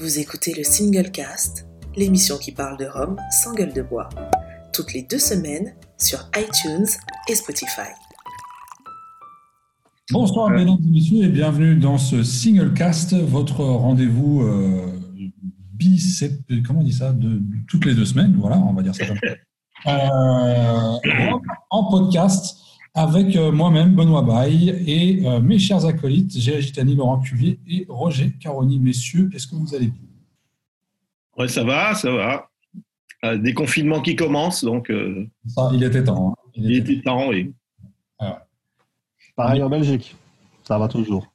Vous écoutez le Single Cast, l'émission qui parle de Rome sans gueule de bois, toutes les deux semaines sur iTunes et Spotify. Bonsoir mesdames et messieurs et bienvenue dans ce Single Cast, votre rendez-vous euh, bicep, comment on dit ça, de, toutes les deux semaines, voilà, on va dire ça comme ça. Euh, en podcast avec euh, moi-même, Benoît Baye, et euh, mes chers acolytes, Gérard Gitani, Laurent Cuvier et Roger Caroni. Messieurs, est-ce que vous allez bien? Ouais, ça va, ça va. Euh, des confinements qui commencent, donc. Ça, il était temps. Hein. Il, était, temps, oui. Pareil en Belgique, ça va toujours.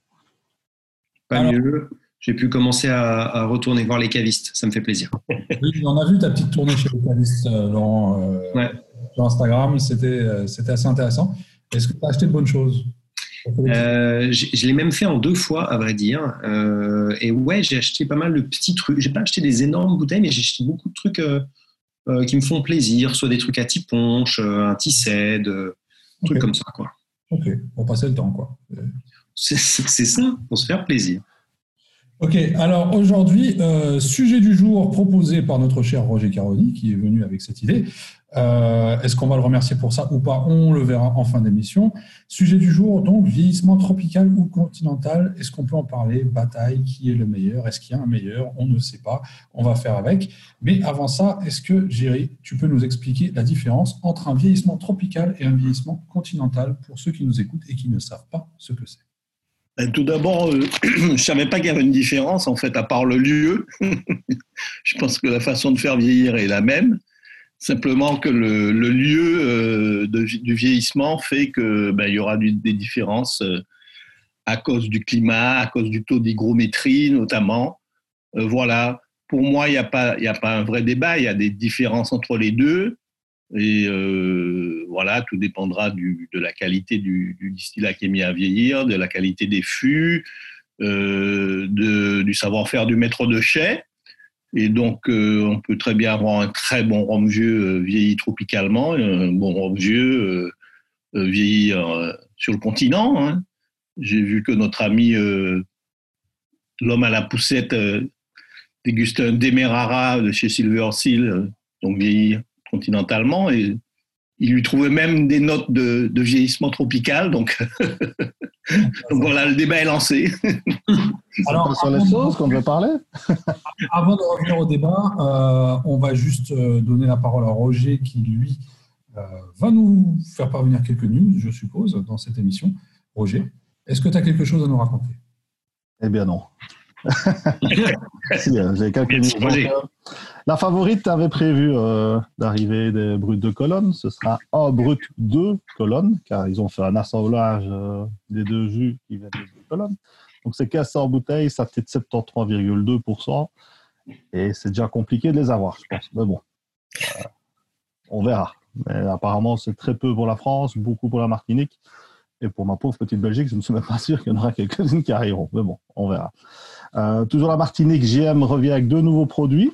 Pas mieux. J'ai pu commencer à, retourner voir les cavistes, ça me fait plaisir. Oui, on a vu ta petite tournée chez les cavistes, Laurent. ouais sur Instagram. C'était, c'était assez intéressant. Est-ce que tu as acheté de bonnes choses euh, je, l'ai même fait en deux fois, à vrai dire. Euh, et ouais, j'ai acheté pas mal de petits trucs. J'ai pas acheté des énormes bouteilles, mais j'ai acheté beaucoup de trucs qui me font plaisir, soit des trucs à tiponche, un tissette, des trucs comme ça, quoi. Ok, pour passer le temps, quoi. C'est, c'est ça, pour se faire plaisir. Ok, alors aujourd'hui, sujet du jour proposé par notre cher Roger Caroni, qui est venu avec cette idée. Euh, est-ce qu'on va le remercier pour ça ou pas? On le verra en fin d'émission. Sujet du jour, donc, vieillissement tropical ou continental. Est-ce qu'on peut en parler? Bataille, qui est le meilleur? Est-ce qu'il y a un meilleur? On ne sait pas. On va faire avec. Mais avant ça, est-ce que, Géry, tu peux nous expliquer la différence entre un vieillissement tropical et un vieillissement continental pour ceux qui nous écoutent et qui ne savent pas ce que c'est? Ben, tout d'abord, euh, je ne savais pas qu'il y avait une différence, en fait, à part le lieu. je pense que la façon de faire vieillir est la même. Simplement que le, lieu euh, du vieillissement fait qu'il ben, y aura des différences euh, à cause du climat, à cause du taux d'hygrométrie notamment. Euh, voilà, pour moi, il n'y a, pas, a pas un vrai débat, il y a des différences entre les deux. Et voilà, tout dépendra de la qualité du, distillat qui est mis à vieillir, de la qualité des fûts, du savoir-faire du maître de chai. Et donc, euh, on peut très bien avoir un très bon rhum vieux euh, vieilli tropicalement, et un bon rhum vieux euh, vieilli sur le continent. Hein. J'ai vu que notre ami, l'homme à la poussette, dégustait un Demerara de chez Silver Seal, donc vieilli continentalement, et il lui trouvait même des notes de, vieillissement tropical. Donc, donc voilà, le débat est lancé. Alors, sur les choses qu'on veut parler? Avant de revenir au débat, euh, on va juste euh, donner la parole à Roger qui, lui, euh, va nous faire parvenir quelques news, je suppose, dans cette émission. Roger, est-ce que tu as quelque chose à nous raconter? Eh bien non. si, j'ai quelques news. La favorite avait prévu euh, d'arriver des brutes de colonne. Ce sera un brut de colonne, car ils ont fait un assemblage euh, des deux jus qui viennent de colonne. Donc c'est 1500 bouteilles, ça fait 73,2%. Et c'est déjà compliqué de les avoir, je pense. Mais bon, euh, on verra. Mais apparemment, c'est très peu pour la France, beaucoup pour la Martinique. Et pour ma pauvre petite Belgique, je ne suis même pas sûr qu'il y en aura quelques-unes qui arriveront. Mais bon, on verra. toujours la Martinique, GM revient avec deux nouveaux produits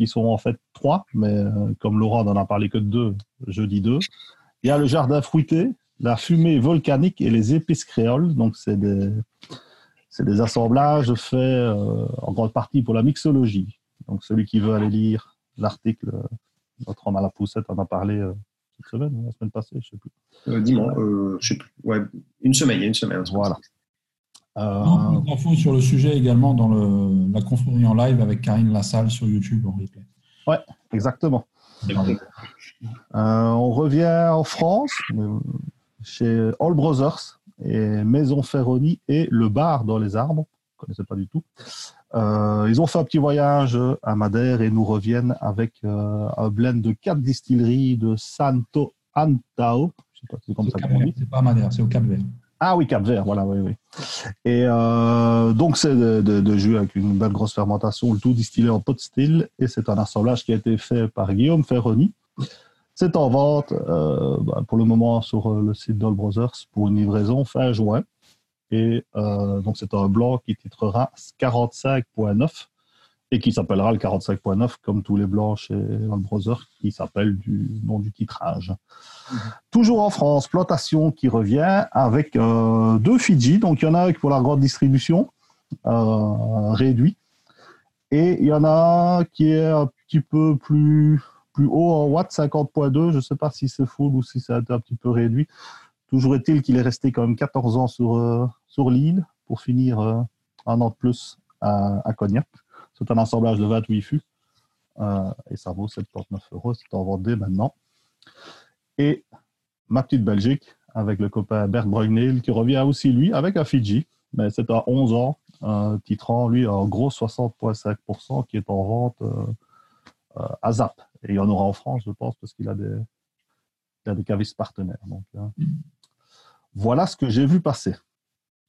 qui sont en fait trois, mais euh, comme Laurent n'en a parlé que de deux, je dis deux. Il y a le jardin fruité, la fumée volcanique et les épices créoles. Donc, c'est des, c'est des assemblages faits euh, en grande partie pour la mixologie. Donc, celui qui veut aller lire l'article, euh, notre homme à la poussette en a parlé cette semaine, la semaine passée, je ne sais plus. dimanche, je sais plus. Ouais, une semaine, il y a une semaine. Voilà. Euh... infos sur le sujet également dans le, la conférence en live avec Karine Lassalle sur YouTube en replay. Ouais, exactement. Euh, on revient en France, chez All Brothers et Maison Ferroni et Le Bar dans les arbres. Je ne connaissais pas du tout. Euh, ils ont fait un petit voyage à Madère et nous reviennent avec euh, un blend de quatre distilleries de Santo Antao. Je sais pas si c'est comme ça qu'on dit. C'est pas Madère, c'est au Cap Vert. Ah oui, Cap Vert, voilà, oui, oui. Et euh, donc, c'est de, de, jus avec une belle grosse fermentation, le tout distillé en pot de style. Et c'est un assemblage qui a été fait par Guillaume Ferroni. C'est en vente euh, bah, pour le moment sur le site d'All Brothers pour une livraison fin juin. Et euh, donc, c'est un blanc qui titrera 45.9 et qui s'appellera le 45.9 comme tous les blancs chez All Brothers qui s'appelle du nom du titrage. Toujours en France, plantation qui revient avec euh, deux Fidji. Donc il y en a pour la grande distribution, euh, réduit. Et il y en a un qui est un petit peu plus, plus haut en watts, 50.2. Je ne sais pas si c'est full ou si c'est un petit peu réduit. Toujours est-il qu'il est resté quand même 14 ans sur, euh, sur l'île pour finir euh, un an de plus à, Cognac. C'est un assemblage de 28 fûts euh, et ça vaut 79 euros. C'est en Vendée maintenant. Et ma petite Belgique avec le copain Bert Brugnel qui revient aussi lui avec un Fidji, mais c'est à 11 ans, un titrant lui en gros 60,5% qui est en vente à Zap. Et il y en aura en France, je pense, parce qu'il a des, il a des cavistes partenaires. Donc, voilà ce que j'ai vu passer.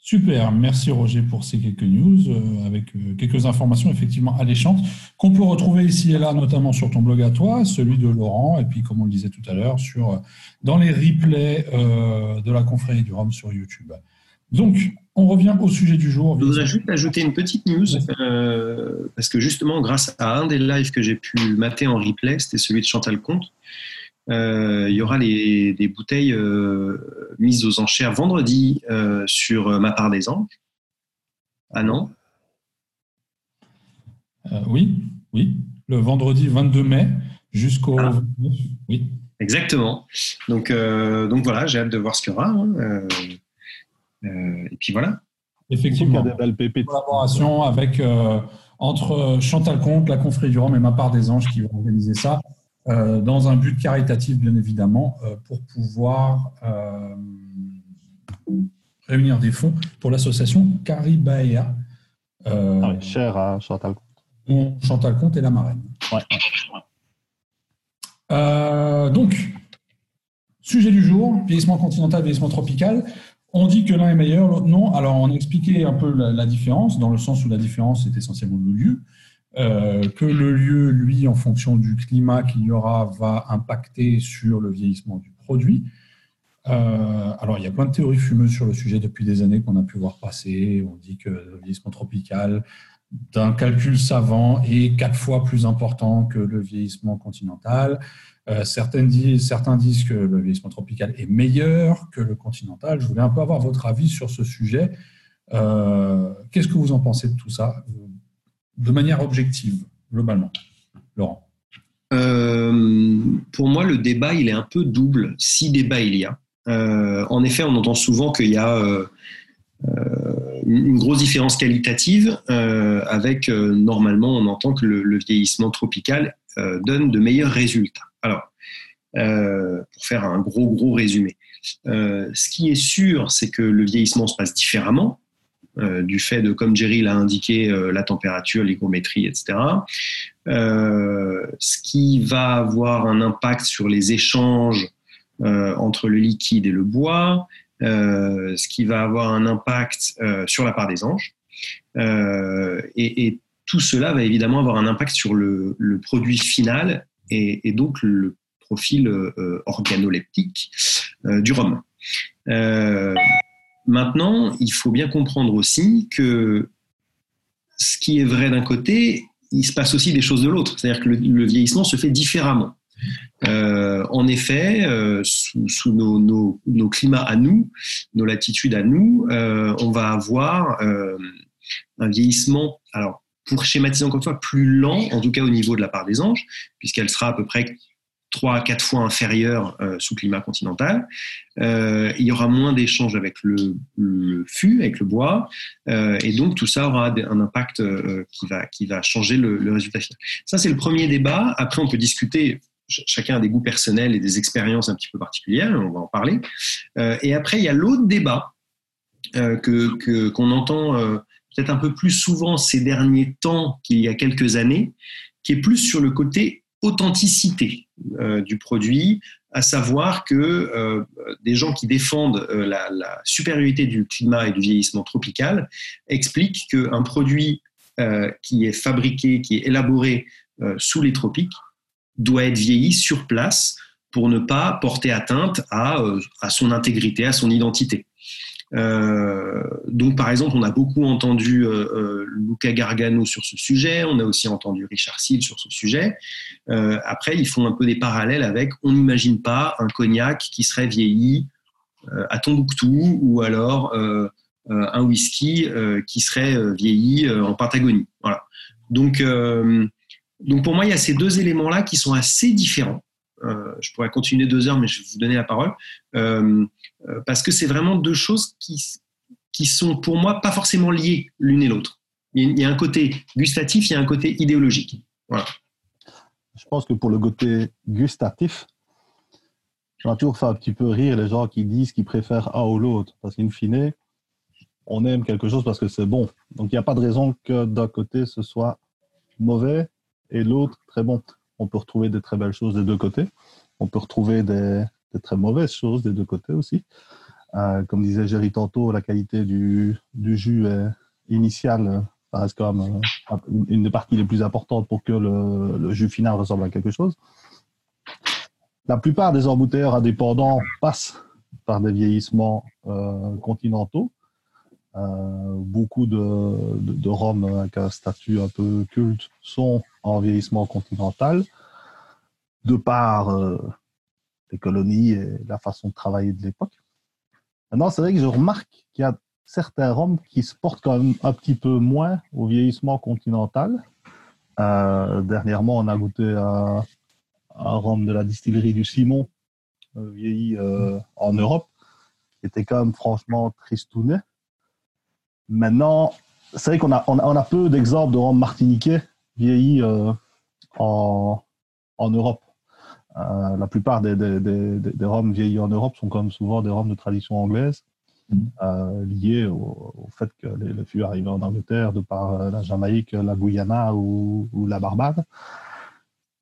Super, merci Roger pour ces quelques news, euh, avec euh, quelques informations effectivement alléchantes, qu'on peut retrouver ici et là, notamment sur ton blog à toi, celui de Laurent, et puis comme on le disait tout à l'heure, sur euh, dans les replays de la confrérie du Rhum sur YouTube. Donc, on revient au sujet du jour. Je voudrais juste ajouter une petite news, parce que justement, grâce à un des lives que j'ai pu mater en replay, c'était celui de Chantal Comte, euh, il y aura les, des bouteilles euh, mises aux enchères vendredi euh, sur ma part des anges. Ah non? Oui, oui. Le vendredi 22 mai jusqu'au ah. Oui. Exactement. Donc, donc voilà, j'ai hâte de voir ce qu'il y aura. Hein. Et puis voilà. Effectivement. Une collaboration avec entre Chantal Comte, la confrérie du Rhum et ma part des anges qui vont organiser ça. Euh, dans un but caritatif, bien évidemment, euh, pour pouvoir euh, réunir des fonds pour l'association Caribaea. Ah cher à Chantal Comte. Chantal Comte est la marraine. donc, sujet du jour, vieillissement continental, vieillissement tropical. On dit que l'un est meilleur, l'autre non. Alors, on a expliqué un peu la, différence, dans le sens où la différence est essentiellement le lieu. Euh, que le lieu, lui, en fonction du climat qu'il y aura, va impacter sur le vieillissement du produit. Euh, alors, il y a plein de théories fumeuses sur le sujet depuis des années qu'on a pu voir passer. On dit que le vieillissement tropical, d'un calcul savant, est quatre fois plus important que le vieillissement continental. Euh, certains, disent, que le vieillissement tropical est meilleur que le continental. Je voulais un peu avoir votre avis sur ce sujet. Qu'est-ce que vous en pensez de tout ça de manière objective, globalement Laurent? Euh, Pour moi, le débat, il est un peu double, si débat il y a. Euh, en effet, on entend souvent qu'il y a euh, une grosse différence qualitative, avec normalement, on entend que le, vieillissement tropical donne de meilleurs résultats. Alors, pour faire un gros, gros résumé, ce qui est sûr, c'est que le vieillissement se passe différemment. Euh, du fait de, comme Jerry l'a indiqué, euh, la température, l'hygrométrie, etc. Euh, ce qui va avoir un impact sur les échanges entre le liquide et le bois, ce qui va avoir un impact sur la part des anges. Et, tout cela va évidemment avoir un impact sur le, produit final et, donc le profil organoleptique du rhum. Maintenant, il faut bien comprendre aussi que ce qui est vrai d'un côté, il se passe aussi des choses de l'autre. C'est-à-dire que le, vieillissement se fait différemment. Euh, en effet, euh, sous, nos, climats à nous, nos latitudes à nous, euh, on va avoir un vieillissement, alors pour schématiser encore une fois, plus lent, en tout cas au niveau de la part des anges, puisqu'elle sera à peu près 3 à 4 fois inférieur euh, sous climat continental. Euh, il y aura moins d'échanges avec le, fût, avec le bois, euh, et donc tout ça aura un impact qui, va, qui va changer le, résultat final. Ça, c'est le premier débat. Après, on peut discuter chacun a des goûts personnels et des expériences un petit peu particulières, on va en parler. et après, il y a l'autre débat que qu'on entend peut-être un peu plus souvent ces derniers temps qu'il y a quelques années, qui est plus sur le côté authenticité euh, du produit, à savoir que euh, des gens qui défendent euh, la, supériorité du climat et du vieillissement tropical expliquent qu'un produit qui est fabriqué, qui est élaboré sous les tropiques, doit être vieilli sur place pour ne pas porter atteinte à, à son intégrité, à son identité. Euh, donc, par exemple, on a beaucoup entendu euh, euh, Luca Gargano sur ce sujet, on a aussi entendu Richard Seale sur ce sujet. après, ils font un peu des parallèles avec on n'imagine pas un cognac qui serait vieilli à Tombouctou ou alors un whisky qui serait vieilli en Patagonie. Voilà. Donc, donc pour moi, il y a ces deux éléments-là qui sont assez différents. Je pourrais continuer deux heures, mais je vais vous donner la parole. parce que c'est vraiment deux choses qui, qui sont pour moi pas forcément liées l'une et l'autre. Il y a un côté gustatif, il y a un côté idéologique. Voilà. Je pense que pour le côté gustatif, j'ai toujours fait un petit peu rire les gens qui disent qu'ils préfèrent un ou l'autre. Parce qu'in fine, on aime quelque chose parce que c'est bon. Donc il n'y a pas de raison que d'un côté ce soit mauvais et l'autre très bon. On peut retrouver des très belles choses des deux côtés. On peut retrouver des, très mauvaises choses des deux côtés aussi. Euh, comme disait Jerry tantôt, la qualité du, jus initial ça reste euh, une des parties les plus importantes pour que le, jus final ressemble à quelque chose. La plupart des embouteilleurs indépendants passent par des vieillissements euh, continentaux. Euh, beaucoup de, rhum avec un statut un peu culte sont en vieillissement continental, de par les colonies et la façon de travailler de l'époque. Maintenant, c'est vrai que je remarque qu'il y a certains rhums qui se portent quand même un petit peu moins au vieillissement continental. Euh, dernièrement, on a goûté un, un, de la distillerie du Simon, euh, vieilli euh, en Europe, qui était quand même franchement tristouné. Maintenant, c'est vrai qu'on a, on a, peu d'exemples de rhum martiniquais vieillis en, en, Europe. la plupart des, des, des, des, rhums vieillis en Europe sont comme souvent des rhums de tradition anglaise. Euh, lié au, fait que les, les fûts arrivaient en Angleterre de par euh, la Jamaïque, la Guyana ou, la Barbade.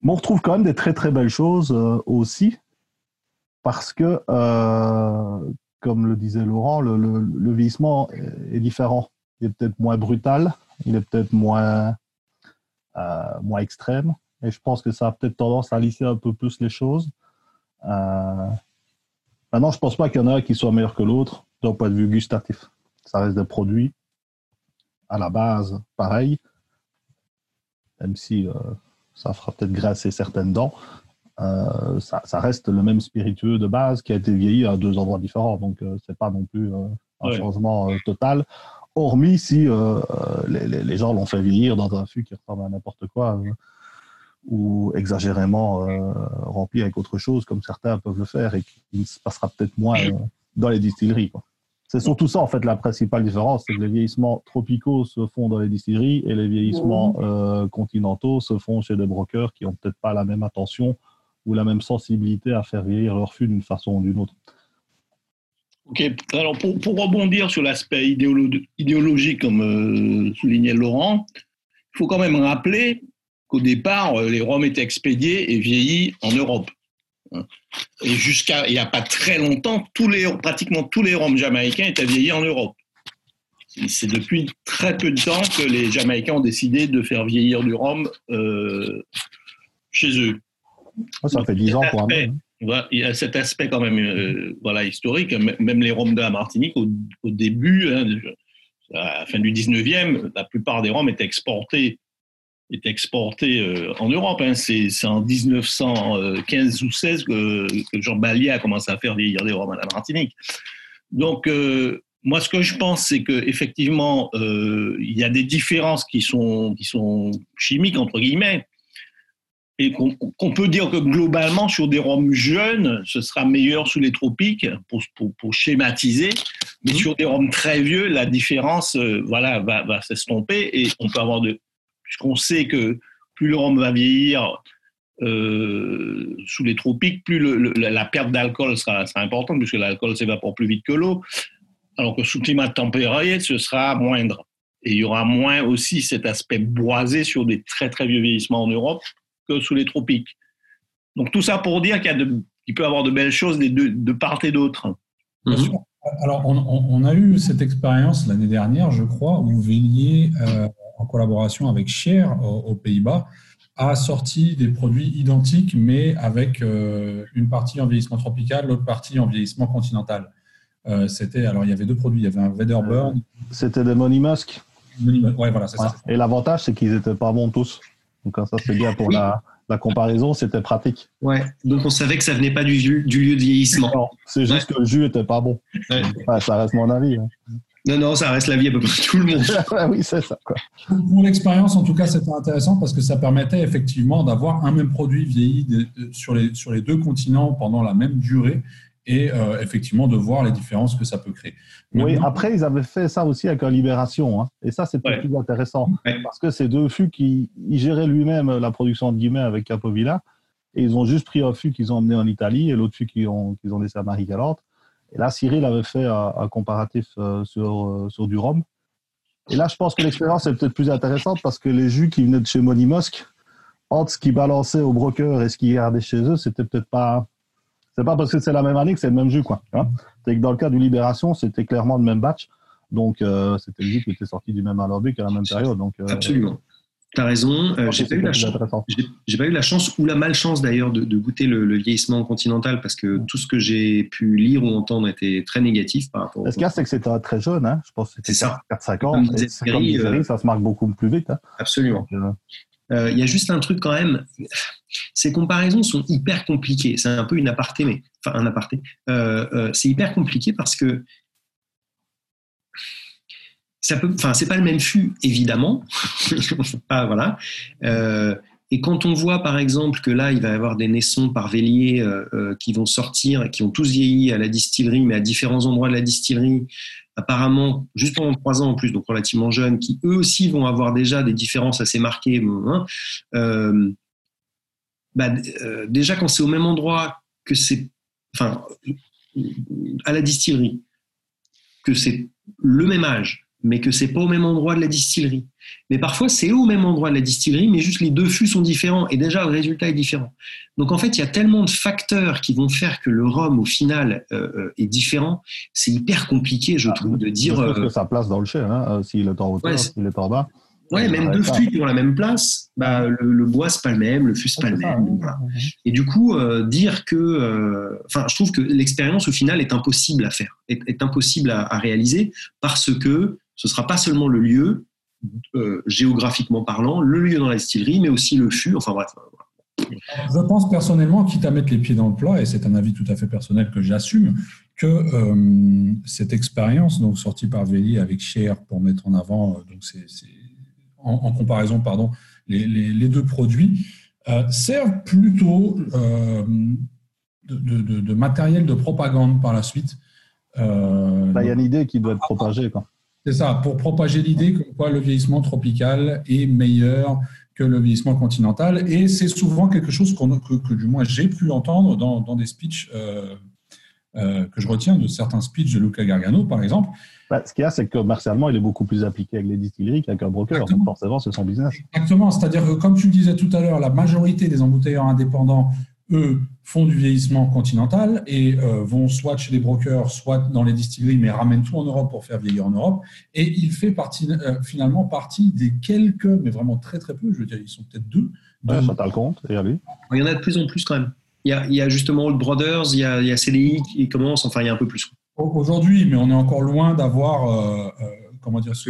Mais on retrouve quand même des très très belles choses euh, aussi, parce que, comme le disait Laurent, le, vieillissement est, différent. Il est peut-être moins brutal, il est peut-être moins, moins extrême, et je pense que ça a peut-être tendance à lisser un peu plus les choses. Maintenant, je pense pas qu'il y en a qui soit meilleur que l'autre d'un point de vue gustatif. Ça reste des produits à la base pareil, même si euh, ça fera peut-être grasser certaines dents. Euh, ça, reste le même spiritueux de base qui a été vieilli à deux endroits différents. Donc, euh, c'est pas non plus un changement total. Hormis si les, les, gens l'ont fait vieillir dans un fût qui ressemble à n'importe quoi ou exagérément rempli avec autre chose, comme certains peuvent le faire et qui se passera peut-être moins dans les distilleries. Quoi. C'est surtout ça, en fait, la principale différence, c'est que les vieillissements tropicaux se font dans les distilleries et les vieillissements euh, continentaux se font chez des brokers qui n'ont peut-être pas la même attention ou la même sensibilité à faire vieillir leur fût d'une façon ou d'une autre. Ok, alors pour, rebondir sur l'aspect idéologique, comme euh, soulignait Laurent, il faut quand même rappeler qu'au départ, euh, les rhums étaient expédiés et vieillis en Europe. Et jusqu'à il n'y a pas très longtemps, pratiquement tous les rhums jamaïcains étaient vieillis en Europe. C'est depuis très peu de temps que les Jamaïcains ont décidé de faire vieillir du rhum euh, chez eux. Ça fait 10 ans pour un il y a cet aspect quand même euh, voilà, historique. Même les rhums de la Martinique, au, début, hein, à la fin du 19e, la plupart des rhums étaient exportés est exporté euh, en Europe. Hein. C'est en 1915 ou 16 que, Jean Ballier a commencé à faire vieillir des rhums à la Martinique. Donc, euh, moi, ce que je pense, c'est qu'effectivement, il y a des différences qui sont, qui sont chimiques, entre guillemets, et qu'on peut dire que globalement, sur des rhums jeunes, ce sera meilleur sous les tropiques, pour, pour, schématiser, mais mmh. sur des rhums très vieux, la différence voilà, va, va s'estomper, et on peut avoir de, puisqu'on sait que plus le rhum va vieillir euh, sous les tropiques, plus la perte d'alcool sera, importante, puisque l'alcool s'évapore plus vite que l'eau, alors que sous climat tempéré, ce sera moindre. Et il y aura moins aussi cet aspect boisé sur des très très vieux vieillissements en Europe que sous les tropiques. Donc tout ça pour dire qu'il peut y avoir de belles choses de, part et d'autre. Alors, on, a eu cette expérience l'année dernière, je crois, où Vélier euh, en collaboration avec Cher aux, Pays-Bas, a sorti des produits identiques, mais avec euh, une partie en vieillissement tropical, l'autre partie en vieillissement continental. Euh, c'était alors il y avait deux produits, il y avait un Weatherburn. C'était des Money Musk. Ouais, voilà, c'est ça. Et l'avantage, c'est qu'ils n'étaient pas bons tous. Donc ça, c'est bien pour la, la, comparaison, c'était pratique. Ouais. Donc on savait que ça venait pas du, du lieu de vieillissement. C'est juste que le jus était pas bon. ça reste mon avis. Hein. Non, non, ça reste la vie à peu près tout le monde. oui, c'est ça. Quoi. Pour l'expérience, en tout cas, c'était intéressant parce que ça permettait effectivement d'avoir un même produit vieilli de, de, sur, les, sur les deux continents pendant la même durée et euh, effectivement de voir les différences que ça peut créer. Oui, après, ils avaient fait ça aussi avec un Libération. Hein, et ça, c'était Ouais. plus intéressant. Ouais. Parce que c'est deux fûts qui ils géraient lui-même la production de guillemets avec Capovilla. Et ils ont juste pris un fût qu'ils ont emmené en Italie et l'autre fût qu'ils ont, qu'ils ont laissé à Marie-Galante. Et là, Cyril avait fait un, un comparatif euh, sur, euh, sur du rhum. Et là, je pense que l'expérience est peut-être plus intéressante parce que les jus qui venaient de chez Monimosque, entre ce qu'ils balançaient au broker et ce qu'ils gardaient chez eux, c'était peut-être pas. C'est pas parce que c'est la même année que c'est le même jus, quoi. hein. C'est que dans le cas du Libération, c'était clairement le même batch. Donc, euh, c'était le jus qui était sorti du même alambic à la même période. Donc, euh, Absolument. Tu as raison. Euh, j'ai pas eu la chance. J'ai pas eu la chance ou la malchance d'ailleurs de, de goûter le, le vieillissement continental parce que tout ce que j'ai pu lire ou entendre était très négatif par rapport. Ce qu'il y a, c'est que c'était très jeune. Hein. Je pense que c'était C'est ça. 4-5 ans. Comme Et comme euh, ça se marque beaucoup plus vite. hein. Absolument. Donc, Euh, Il y a juste un truc quand même. Ces comparaisons sont hyper compliquées. C'est un peu une aparté, mais enfin un aparté. Euh, euh, c'est hyper compliqué parce que ça peut. Enfin, c'est pas le même fût, évidemment. ah, voilà. Euh, et quand on voit, par exemple, que là, il va y avoir des naissons par Vélier euh, euh, qui vont sortir, qui ont tous vieilli à la distillerie, mais à différents endroits de la distillerie, apparemment, juste pendant trois ans en plus, donc relativement jeunes, qui eux aussi vont avoir déjà des différences assez marquées. hein, euh, bah, déjà, quand c'est au même endroit que c'est. Enfin, à la distillerie, que c'est le même âge, mais que c'est pas au même endroit de la distillerie. Mais parfois, c'est au même endroit de la distillerie, mais juste les deux fûts sont différents et déjà le résultat est différent. Donc en fait, il y a tellement de facteurs qui vont faire que le rhum, au final, euh, euh, est différent. C'est hyper compliqué, je trouve, de dire. euh, que ça place dans le chai, hein, euh, s'il est en hauteur, Ouais, s'il est en bas. ouais, même deux fûts qui ont la même place, bah, le, le bois, c'est pas le même, le fût, c'est pas le ça, même. hein. Et du coup, euh, dire que, euh, enfin, je trouve que l'expérience au final est impossible à faire, est, est impossible à, à réaliser parce que ce sera pas seulement le lieu euh, géographiquement parlant, le lieu dans la distillerie, mais aussi le fût. Enfin bref, Je pense personnellement, quitte à mettre les pieds dans le plat, et c'est un avis tout à fait personnel que j'assume, que euh, cette expérience, donc sortie par Véli avec Cher pour mettre en avant, euh, donc c'est, c'est- en, en comparaison, pardon, les, les- les deux produits, euh, servent plutôt euh, de, de- de- de matériel de propagande par la suite. Euh, Bah, Il y a une idée qui doit être propagée. Quoi. C'est ça, pour propager l'idée que quoi, le vieillissement tropical est meilleur que le vieillissement continental. Et c'est souvent quelque chose que, que du moins j'ai pu entendre dans, dans des speeches euh, euh, que je retiens de certains speeches de Luca Gargano, par exemple. Bah, ce qu'il y a, c'est que commercialement, il est beaucoup plus appliqué avec les distilleries qu'avec un broker. Donc forcément, c'est son business. Exactement, c'est-à-dire que comme tu le disais tout à l'heure, la majorité des embouteilleurs indépendants, eux, font du vieillissement continental et euh, vont soit chez les brokers, soit dans les distilleries, mais ramènent tout en Europe pour faire vieillir en Europe. Et il fait partie, euh, finalement partie des quelques, mais vraiment très très peu, je veux dire, ils sont peut-être deux, Ouais, deux- ça, le compte, et à lui. il y en a de plus en plus quand même. Il y a, il y a justement Old Brothers, il y a, il y a CDI qui commence, enfin il y a un peu plus. aujourd'hui, mais on est encore loin d'avoir, euh, euh, comment dire, ce,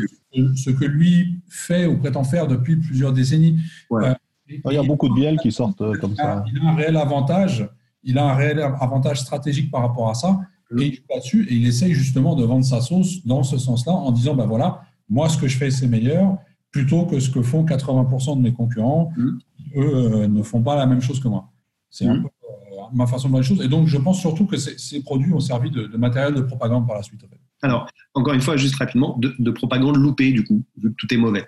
ce que lui fait ou prétend faire depuis plusieurs décennies. Ouais. Et- Il y a beaucoup de bielles qui sortent euh, comme ça. il a un réel avantage. Il a un réel avantage stratégique par rapport à ça. Et il joue là-dessus et il essaye justement de vendre sa sauce dans ce sens-là en disant ben voilà, moi ce que je fais c'est meilleur plutôt que ce que font 80% de mes concurrents Mm. qui eux euh, ne font pas la même chose que moi. C'est un Mm. peu euh, ma façon de voir les choses. Et donc je pense surtout que ces, ces produits ont servi de, de matériel de propagande par la suite. en fait. Alors, encore une fois, juste rapidement, de, de propagande loupée du coup, vu que tout est mauvais.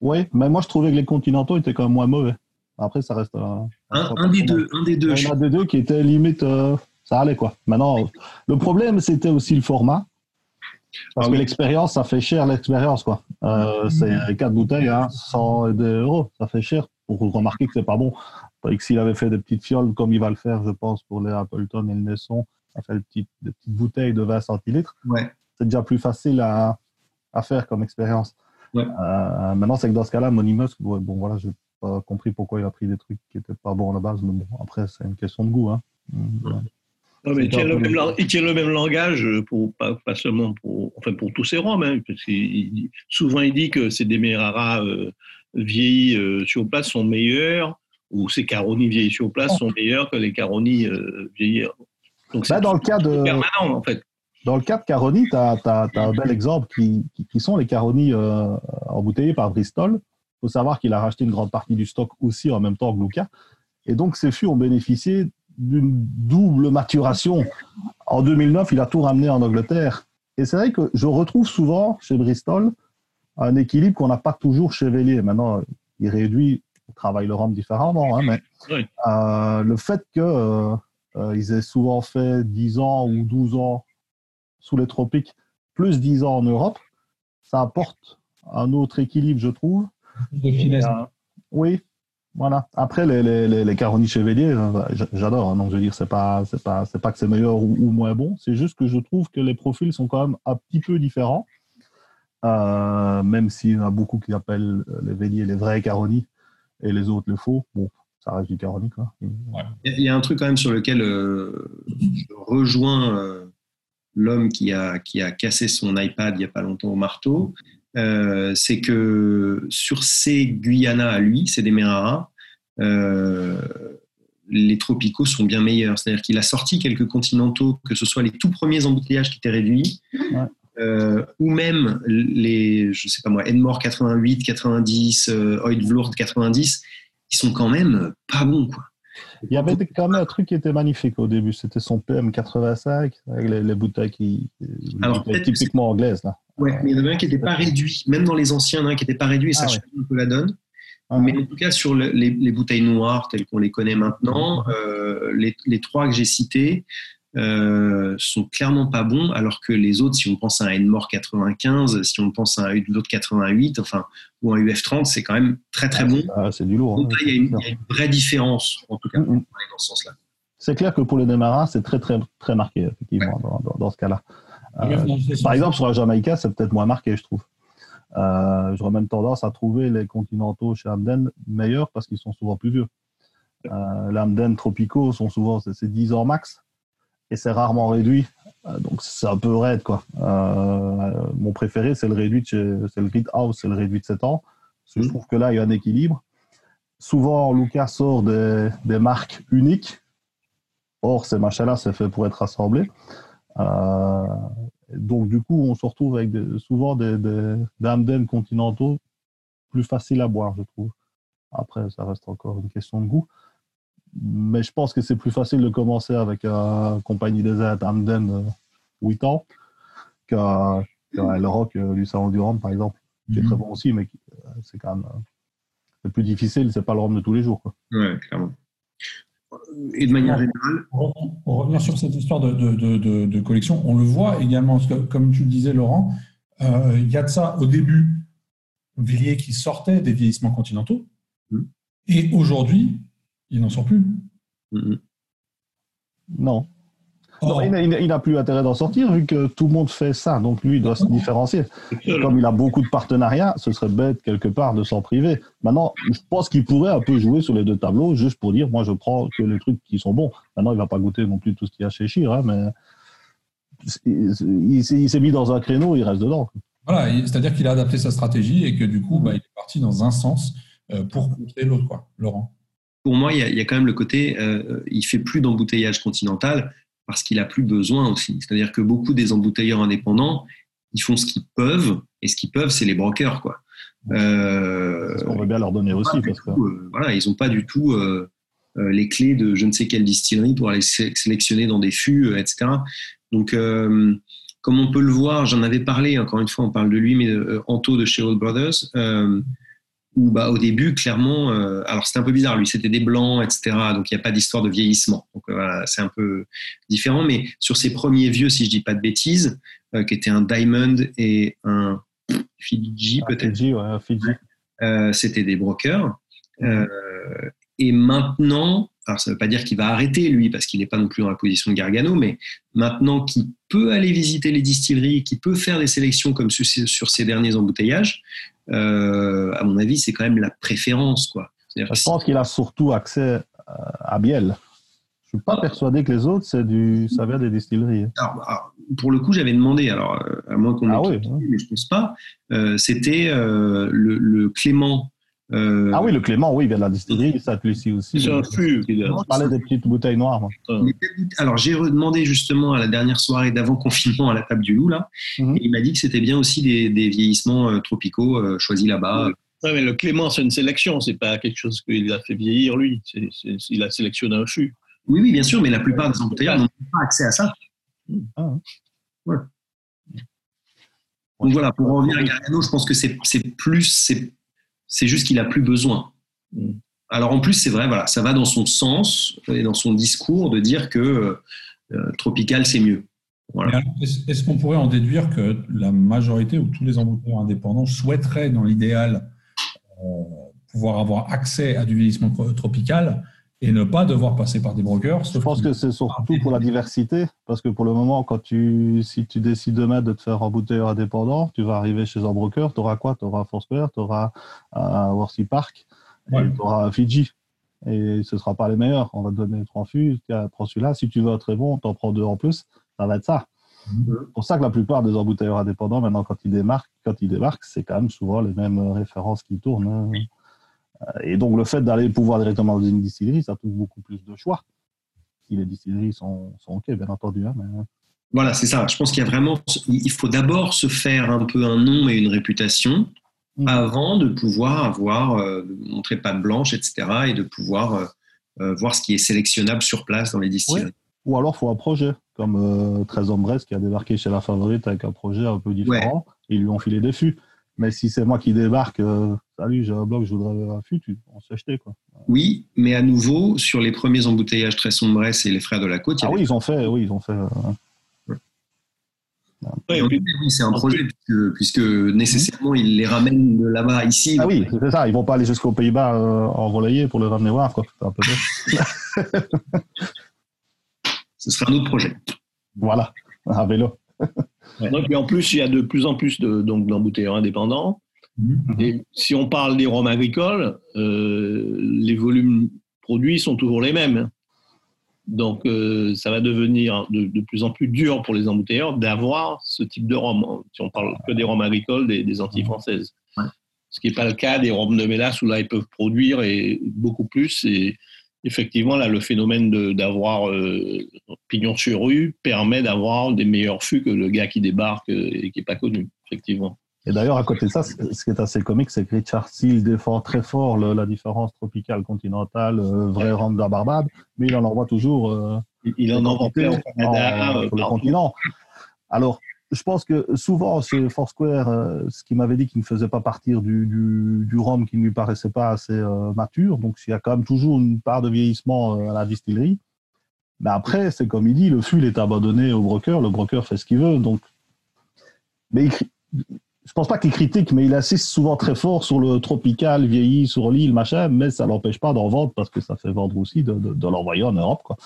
Oui, mais moi, je trouvais que les continentaux étaient quand même moins mauvais. Après, ça reste. Un, un des deux, un des deux. Il y en a des deux qui étaient limite. euh, ça allait, quoi. Maintenant, le problème, c'était aussi le format. Parce Ah que oui. l'expérience, ça fait cher, l'expérience, quoi. Euh, c'est quatre bouteilles, hein, 100 euros. Ça fait cher pour remarquer que c'est pas bon. Et que s'il avait fait des petites fioles, comme il va le faire, je pense, pour les Appleton et le Nesson, ça fait des petites, des petites bouteilles de 20 centilitres. Ouais. C'est déjà plus facile à, à faire comme expérience. Ouais. Euh, maintenant, c'est que dans ce cas-là, Monimos, ouais, bon, voilà, j'ai pas compris pourquoi il a pris des trucs qui étaient pas bons à la base, mais bon, après, c'est une question de goût. Hein. Non, mais il tient, le même, le- lang- il tient le même langage, pour, pas, pas seulement pour, enfin pour tous ses roms. Hein, parce il- souvent, il dit que ces Demerara euh, vieillis euh, sur place sont meilleurs, ou ces Caroni vieillis sur place sont meilleurs que les Caroni euh, vieillis. Donc, Bah, c'est dans le cas de. permanent, en fait. Dans le cas de Caroni, tu as, un bel exemple qui, qui, sont les Caroni euh, embouteillés par Bristol. Il faut savoir qu'il a racheté une grande partie du stock aussi en même temps que Luca. Et donc, ces fûts ont bénéficié d'une double maturation. En 2009, il a tout ramené en Angleterre. Et c'est vrai que je retrouve souvent chez Bristol un équilibre qu'on n'a pas toujours chez Vélier. Maintenant, il réduit, on travaille le rhum différemment, hein, mais euh, le fait qu'ils euh, euh, aient souvent fait 10 ans ou 12 ans sous les tropiques, plus 10 ans en Europe, ça apporte un autre équilibre, je trouve. oui, voilà. Après, les, les, les, Caroni Chevalier, j'adore. Hein, donc, je veux dire, c'est pas, c'est pas, c'est pas que c'est meilleur ou, moins bon. C'est juste que je trouve que les profils sont quand même un petit peu différents. Euh, même s'il y en a beaucoup qui appellent les Véliers les vrais Caroni et les autres les faux. Bon, ça reste du Caroni, quoi. Il y a un truc quand même sur lequel euh, je rejoins euh, l'homme qui a, qui a cassé son iPad il n'y a pas longtemps au marteau. Euh, c'est que sur ces Guyana à lui, c'est des Merara, euh, les tropicaux sont bien meilleurs. C'est-à-dire qu'il a sorti quelques continentaux, que ce soit les tout premiers embouteillages qui étaient réduits, euh, ou même les, je sais pas moi, Edmore 88, 90, euh, Vloord 90, ils sont quand même pas bons, quoi. Il y avait quand même un truc qui était magnifique au début, c'était son PM85 avec les, bouteilles, qui, typiquement anglaises. Là. Ouais, mais il y en avait un qui n'était pas réduit, même dans les anciens, un qui n'était pas réduit et ça ah change un peu la donne. Ah mais en tout cas, sur les, bouteilles noires telles qu'on les connaît maintenant, euh, les, les, trois que j'ai cités, euh, sont clairement pas bons, alors que les autres, si on pense à un Enmore 95, si on pense à un l'autre 88, enfin, ou un UF30, c'est quand même très très bon. Ah, c'est du lourd. Hein. il, y a une, vraie différence, en tout cas, dans ce sens-là. C'est clair que pour les démarrants, c'est très très très marqué, effectivement, dans, ce cas-là. Euh, par exemple, sur la Jamaïca, c'est peut-être moins marqué, je trouve. Euh, j'aurais même tendance à trouver les continentaux chez Amden meilleurs parce qu'ils sont souvent plus vieux. Euh, les Amden tropicaux sont souvent c'est 10 ans max et c'est rarement réduit. Euh, donc c'est un peu raide quoi. Euh, mon préféré c'est le réduit, c'est le Grid House, c'est le réduit de 7 ans. Parce que je trouve que là il y a un équilibre. Souvent Lucas sort des, des marques uniques. Or ces machins-là c'est fait pour être assemblés. Euh, donc du coup on se retrouve avec souvent des, des, continentaux plus faciles à boire je trouve. Après ça reste encore une question de goût mais je pense que c'est plus facile de commencer avec une Compagnie des aides Amden 8 ans qu'un le Rock euh, du Salon du Rhum, par exemple, qui est très mhm. bon aussi, mais euh, c'est quand même euh, plus difficile, c'est pas le Rhum de tous les jours. Quoi. Ouais, clairement. Et de manière générale? Pour revenir sur cette histoire de, de, de, collection, on le voit également, parce que, comme tu le disais, Laurent, il y a de ça au début, Villiers qui sortait des vieillissements continentaux. Mhm. Et aujourd'hui, il n'en sort plus. Non. il n'a plus intérêt d'en sortir vu que tout le monde fait ça. Donc lui, il doit se différencier. comme il a beaucoup de partenariats, ce serait bête quelque part de s'en priver. Maintenant, je pense qu'il pourrait un peu jouer sur les deux tableaux juste pour dire moi, je prends que les trucs qui sont bons. Maintenant, il ne va pas goûter non plus tout ce qu'il y a chez Chir, hein, mais il, s'est mis dans un créneau, il reste dedans. Voilà, c'est-à-dire qu'il a adapté sa stratégie et que du coup, bah, il est parti dans un sens euh, pour coûter l'autre, quoi, Laurent pour moi, il y, a, quand même le côté, euh, il fait plus d'embouteillage continental parce qu'il a plus besoin aussi. C'est-à-dire que beaucoup des embouteilleurs indépendants, ils font ce qu'ils peuvent, et ce qu'ils peuvent, c'est les brokers, quoi. Euh, on veut bien leur donner aussi. Parce que... Euh, voilà, ils n'ont pas du tout euh, les clés de je ne sais quelle distillerie pour aller sélectionner dans des fûts, etc. Donc, comme on peut le voir, j'en avais parlé, encore une fois, on parle de lui, mais Anto de chez Old Brothers, bah, au début, clairement, euh, alors c'était un peu bizarre, lui c'était des blancs, etc. Donc il n'y a pas d'histoire de vieillissement. Donc euh, voilà, c'est un peu différent. Mais sur ses premiers vieux, si je dis pas de bêtises, euh, qui étaient un Diamond et un Fiji peut-être. Fiji, ouais, Fiji. c'était des brokers. et maintenant, alors ça ne veut pas dire qu'il va arrêter lui, parce qu'il n'est pas non plus dans la position de Gargano, mais maintenant qu'il peut aller visiter les distilleries, qu'il peut faire des sélections comme sur, sur ces derniers embouteillages, euh, à mon avis, c'est quand même la préférence. Quoi. Je pense qu'il a surtout accès euh, à Biel. Je ne suis pas ah. persuadé que les autres, c'est du, vient des distilleries. Alors, pour le coup, j'avais demandé, alors euh, à moins qu'on ah oui, mais je ne pense pas, c'était le, Clément Euh, Ah oui, le Clément, oui, il vient de la distillerie, ça ici aussi. C'est un fût. Je parlais des petites bouteilles noires. moi. Alors, j'ai redemandé justement à la dernière soirée d'avant confinement à la table du loup, là. Mhm. Et il m'a dit que c'était bien aussi des, des vieillissements euh, tropicaux euh, choisis là-bas. Ouais, mais le Clément, c'est une sélection, c'est pas quelque chose qu'il a fait vieillir lui. C'est- c'est- il a sélectionné un fût. Oui, oui, bien sûr, mais la plupart des embouteilleurs n'ont pas accès à ça. Ah, Ouais. Donc voilà, pour en revenir à Gargano, je pense que c'est c'est plus, c'est juste qu'il a plus besoin. Mm. Alors en plus, c'est vrai, voilà, ça va dans son sens et dans son discours de dire que euh, tropical c'est mieux. Voilà. Est-ce qu'on pourrait en déduire que la majorité ou tous les embouteilleurs indépendants souhaiteraient, dans l'idéal, euh, pouvoir avoir accès à du vieillissement tro- tropical et ne pas devoir passer par des brokers Je pense que c'est surtout pour la diversité, parce que pour le moment, quand tu, si tu décides demain de te faire embouteilleur indépendant, tu vas arriver chez un broker, tu auras quoi? Tu auras Foursquare, tu auras Worthy Park, Ouais. tu auras Fiji. Et ce ne sera pas les meilleurs. On va te donner trois fûts, prends celui-là. Si tu veux un très bon, tu en prends deux en plus. Ça va être ça. Mhm. C'est pour ça que la plupart des embouteilleurs indépendants, maintenant, quand ils démarquent, quand ils débarquent, c'est quand même souvent les mêmes références qui tournent. hein. Euh, Et donc, le fait d'aller pouvoir directement dans une distillerie, ça trouve beaucoup plus de choix. Si les distilleries sont, sont OK, bien entendu. hein, mais... Voilà, c'est ça. Je pense qu'il y a vraiment, il faut d'abord se faire un peu un nom et une réputation Mhm. avant de pouvoir avoir, euh, montrer patte blanche, etc., et de pouvoir euh, euh, voir ce qui est sélectionnable sur place dans les distilleries. Ou alors, il faut un projet, comme euh, 13 Hombres qui a débarqué chez La Favorite avec un projet un peu différent. Ils lui ont filé des fûts. Mais si c'est moi qui débarque, euh, salut, j'ai un bloc, je voudrais un tu, on s'est acheté. Quoi. Oui, mais à nouveau, sur les premiers embouteillages très sombres et les frères de la côte, Ah oui, ils ont fait, oui, ils ont fait. euh, Ouais, Oui, c'est un projet puisque, puisque nécessairement ils les ramènent de là-bas ici. Ah oui, c'est ça, ils vont pas aller jusqu'aux Pays-Bas euh, en relayé pour le ramener voir. Quoi. C'est un peu. Ce sera un autre projet. voilà, à vélo. Puis en plus, il y a de plus en plus de- donc, d'embouteilleurs indépendants. Mhm. Et si on parle des rhums agricoles, euh, les volumes produits sont toujours les mêmes. Donc, euh, ça va devenir de, de plus en plus dur pour les embouteilleurs d'avoir ce type de rhum. Si on parle que des rhums agricoles, des, des Antilles françaises. Ouais. Ce qui n'est pas le cas des rhums de mélasse où là, ils peuvent produire et beaucoup plus. Et effectivement, là, le phénomène d'avoir euh, pignon sur rue permet d'avoir des meilleurs fûts que le gars qui débarque euh, et qui n'est pas connu, effectivement. Et d'ailleurs, à côté de ça, ce qui est assez comique, c'est que Richard Steele défend très fort le- la différence tropicale continentale, euh, vrai rhum de la Barbade, mais il en envoie toujours. euh, Il- Il en envoie plein au Canada. en- sur le continent. Alors, je pense que souvent, chez Foursquare, euh, ce qui m'avait dit qu'il ne faisait pas partir du, du, du rhum qui ne lui paraissait pas assez euh, mature, donc il y a quand même toujours une part de vieillissement euh, à la distillerie. Mais après, c'est comme il dit, le fût est abandonné au broker, le broker fait ce qu'il veut. Donc... Mais il je pense pas qu'il critique, mais il insiste souvent très fort sur le tropical, vieilli, sur l'île, machin, mais ça l'empêche pas d'en vendre parce que ça fait vendre aussi de, de, de l'envoyer en Europe. Quoi.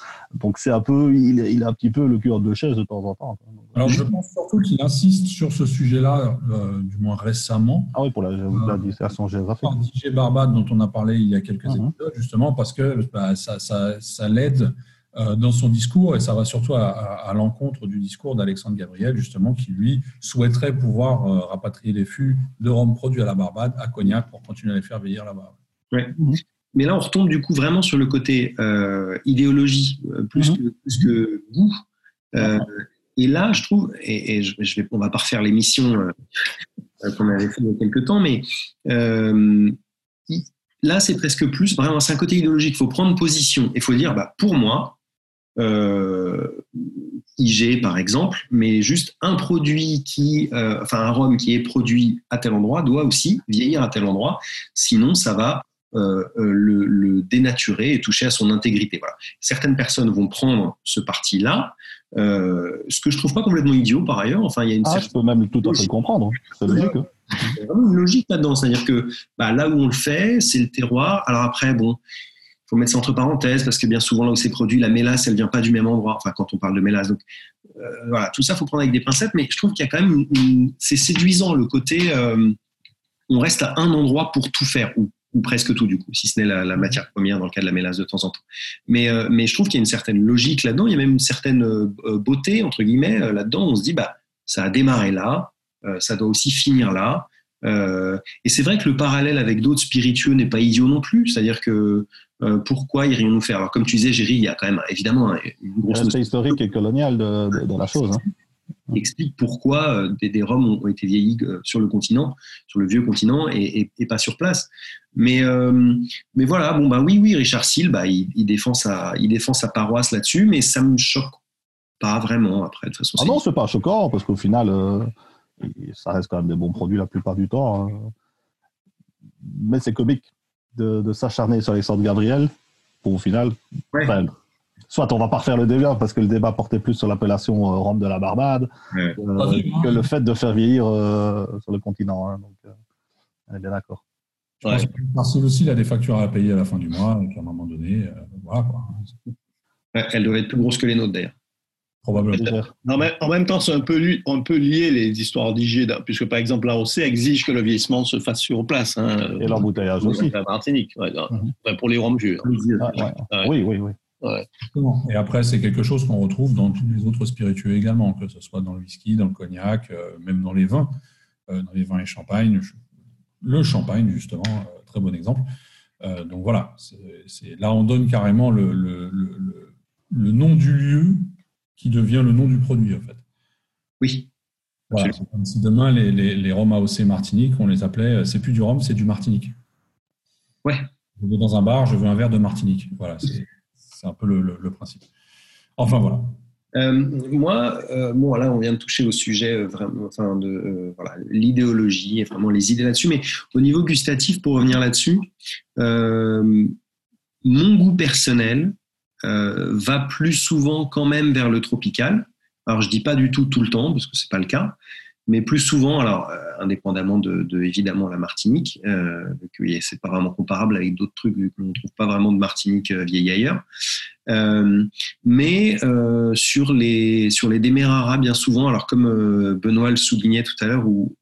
Donc c'est un peu, il, il a un petit peu le cul de chaise de temps en temps. quoi. Alors, je pense surtout qu'il insiste sur ce sujet-là, euh, du moins récemment, Ah oui, pour la, dissertation géographique. par DJ Barbade, dont on a parlé il y a quelques Mhm. épisodes, justement, parce que bah, ça, ça, ça l'aide euh, dans son discours et ça va surtout à, à- à l'encontre du discours d'Alexandre Gabriel, justement, qui lui souhaiterait pouvoir euh, rapatrier les fûts de rhum produits à la Barbade à Cognac pour continuer à les faire vieillir là-bas. Mais là, on retombe du coup vraiment sur le côté euh, idéologie euh, plus, Mhm. que, plus que goût. Euh, et là, je trouve, et, et je, je vais, on va pas refaire l'émission euh, euh, qu'on avait fait il y a quelques temps, mais euh, là, c'est presque plus vraiment, c'est un côté idéologique. Il faut prendre position. Il faut dire, bah, pour moi, euh, IG par exemple, mais juste un produit qui, euh, enfin un rhum qui est produit à tel endroit doit aussi vieillir à tel endroit, sinon ça va euh, le, le dénaturer et toucher à son intégrité. Voilà. Certaines personnes vont prendre ce parti-là, ce que je trouve pas complètement idiot par ailleurs. Enfin, il y a une Ah, je peux même tout à fait comprendre. hein. C'est logique. hein. il y a vraiment une logique là-dedans. C'est-à-dire que bah, là où on le fait, c'est le terroir. Alors après, bon, faut mettre ça entre parenthèses parce que bien souvent là où c'est produit, la mélasse, elle vient pas du même endroit. Enfin, quand on parle de mélasse, donc euh, voilà, tout ça faut prendre avec des pincettes. Mais je trouve qu'il y a quand même, c'est séduisant le côté, euh, on reste à un endroit pour tout faire ou, ou presque tout du coup, si ce n'est la, la matière première dans le cas de la mélasse de temps en temps. Mais, euh, mais je trouve qu'il y a une certaine logique là-dedans. Il y a même une certaine beauté entre guillemets là-dedans. On se dit bah ça a démarré là, ça doit aussi finir là. Euh, et c'est vrai que le parallèle avec d'autres spiritueux n'est pas idiot non plus. C'est-à-dire que euh, pourquoi irions-nous faire? Alors, comme tu disais, Géry, il y a quand même évidemment une grosse. L'aspect historique et colonial de, de, la chose. Hein. Explique pourquoi euh, des, des, Roms ont, été vieillis sur le continent, sur le vieux continent, et, et, pas sur place. Mais, euh, mais voilà, bon, bah oui, oui, Richard Seal, bah, il, il, défend sa, il défend sa paroisse là-dessus, mais ça me choque pas vraiment après. De façon, ah non, c'est pas choquant, parce qu'au final, euh, ça reste quand même des bons produits la plupart du temps. Hein. Mais c'est comique de, de s'acharner sur Alexandre Gabriel pour au final. Ouais. Enfin, soit on va pas refaire le débat parce que le débat portait plus sur l'appellation euh, Rome de la Barbade Ouais. euh, que le fait de faire vieillir euh, sur le continent. hein. donc, euh, on est bien d'accord. Que Marcel aussi, il a des factures à payer à la fin du mois, et qu'à un moment donné, euh, voilà quoi. Ouais, elle doit être plus grosse que les nôtres d'ailleurs. Probablement. En même, en même temps, c'est un peu, li- on peut lier les histoires d'IG, puisque par exemple, l'AOC exige que le vieillissement se fasse sur place. Hein, Et l'embouteillage aussi. La Martinique, ouais, non. Enfin, pour les hein. Ah, ouais. Ouais. Oui, oui, oui. Et après, c'est quelque chose qu'on retrouve dans tous les autres spiritueux également, que ce soit dans le whisky, dans le cognac, euh, même dans les vins, euh, dans les vins et champagne. Le champagne, justement, euh, très bon exemple. Euh, donc voilà, là, on donne carrément le, le- le- le- le nom du lieu qui devient le nom du produit, en fait. Oui, Voilà, si demain, les, les, les rhums AOC Martinique, on les appelait, euh, c'est plus du rhum, c'est du Martinique. Ouais. Je vais dans un bar, je veux un verre de Martinique. Voilà, c'est un peu le, le- le principe. Enfin, voilà. Euh, moi, euh, bon, là, on vient de toucher au sujet euh, vraiment, enfin, de voilà, l'idéologie et vraiment les idées là-dessus. Mais au niveau gustatif, pour revenir là-dessus, mon goût personnel va plus souvent quand même vers le tropical. Alors, je dis pas du tout tout le temps parce que c'est pas le cas, mais plus souvent, alors euh, indépendamment de, de, évidemment la Martinique, euh, c'est pas vraiment comparable avec d'autres trucs qu'on ne trouve pas vraiment de Martinique euh, vieille ailleurs. Euh, mais euh, sur les sur les Demerara bien souvent, alors comme euh, Benoît le soulignait tout à l'heure, ou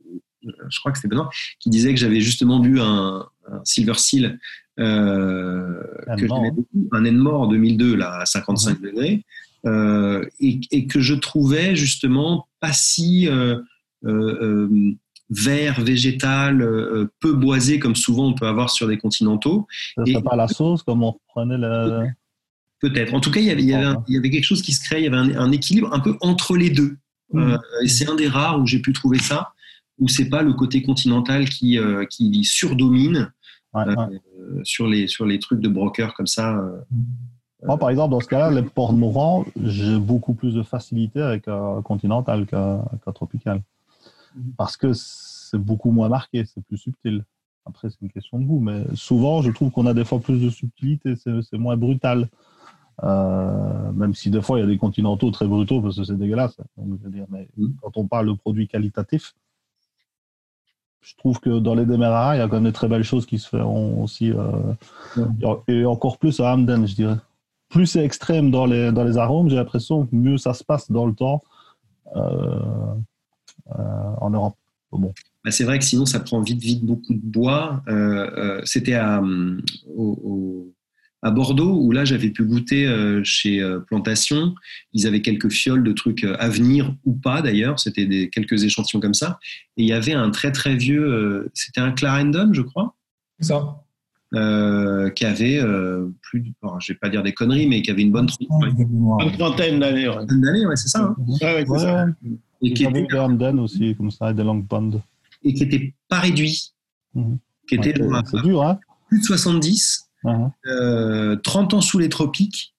euh, je crois que c'était Benoît qui disait que j'avais justement bu un, un Silver Seal euh, que j'aimais beaucoup, un Enmore en 2002 là à 55 degrés, euh, et, et que je trouvais justement pas si euh, euh, vert, végétal, peu boisé comme souvent on peut avoir sur des continentaux. Serait pas la sauce comme on reprenait le. Peut-être. En tout cas, il y avait, il y avait, un- D'accord. il y avait quelque chose qui se créait, il y avait un, un équilibre un peu entre les deux. Mhm. Euh, et c'est un des rares où j'ai pu trouver ça, où c'est pas le côté continental qui, qui surdomine Ouais, euh, ouais. euh, sur, les, sur les trucs de broker comme ça. euh. Moi, par exemple, dans ce cas-là, les ports mourants, j'ai beaucoup plus de facilité avec un continental qu'un tropical. Mhm. Parce que c'est beaucoup moins marqué, c'est plus subtil. Après, c'est une question de goût, mais souvent, je trouve qu'on a des fois plus de subtilité, c'est moins brutal. Euh, même si des fois, il y a des continentaux très brutaux parce que c'est dégueulasse. Donc, je veux dire, mais Mhm. quand on parle de produits qualitatifs, je trouve que dans les Demerara, il y a quand même des très belles choses qui se feront aussi. euh, et encore plus à Hamden, je dirais. Plus c'est extrême dans les, dans les arômes, j'ai l'impression que mieux ça se passe dans le temps euh, euh, en Europe. Bon. Bah, c'est vrai que sinon, ça prend vite, vite beaucoup de bois. C'était à, au- au- à Bordeaux, où là, j'avais pu goûter euh, chez euh, Plantation. Ils avaient quelques fioles de trucs euh, à venir ou pas, d'ailleurs. C'était des, quelques échantillons comme ça. Et il y avait un très, très vieux... euh, C'était un Clarendon, je crois C'est ça. euh, qui avait euh, plus, de, alors, je vais pas dire des conneries, mais qui avait une bonne trentaine Une trentaine d'années. ouais. d'années, ouais, c'est ça, hein. Ouais, ouais, c'est Ouais, ça. et qui J'avais était, aussi, comme ça, et des et qui était pas réduit, Mhm. qui était c'est dur, hein plus de 70, Mhm. euh, 30 ans sous les tropiques.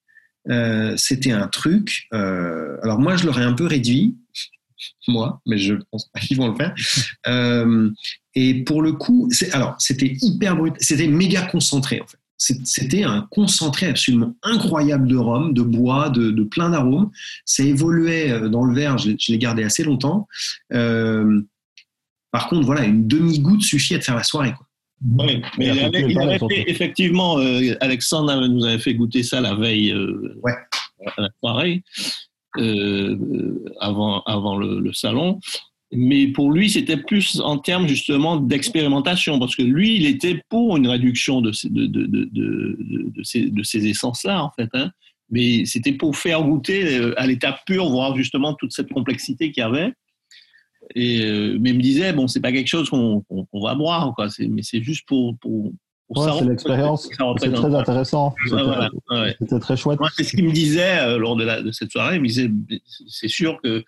Euh, C'était un truc. euh, alors moi, je l'aurais un peu réduit, moi, mais je pense pas qu'ils vont le faire. Euh, et pour le coup, alors c'était hyper brut, c'était méga concentré en fait. C'était un concentré absolument incroyable de rhum, de bois, de, plein d'arômes. Ça évoluait euh, dans le verre, je, l'ai- gardé assez longtemps. Euh, par contre, voilà, une demi-goutte suffit à te faire la soirée. Quoi. Oui, mais Et il à avait, côté, il pareil, avait surtout. fait, effectivement, euh, Alexandre nous avait fait goûter ça la veille euh, Ouais. à la soirée, euh, avant, avant le, le salon. Mais pour lui, c'était plus en termes justement d'expérimentation, parce que lui, il était pour une réduction de ces, de, ces, de ces essences-là, en fait. hein. Mais c'était pour faire goûter à l'état pur, voir justement toute cette complexité qu'il y avait. Et, euh, mais il me disait, bon, c'est pas quelque chose qu'on va boire, quoi. Mais c'est juste pour, pour, Ouais, c'est l'expérience. C'est très intéressant. C'était très chouette. c'est ce qu'il me disait euh, lors de, la, de, cette soirée. Il me disait c'est sûr que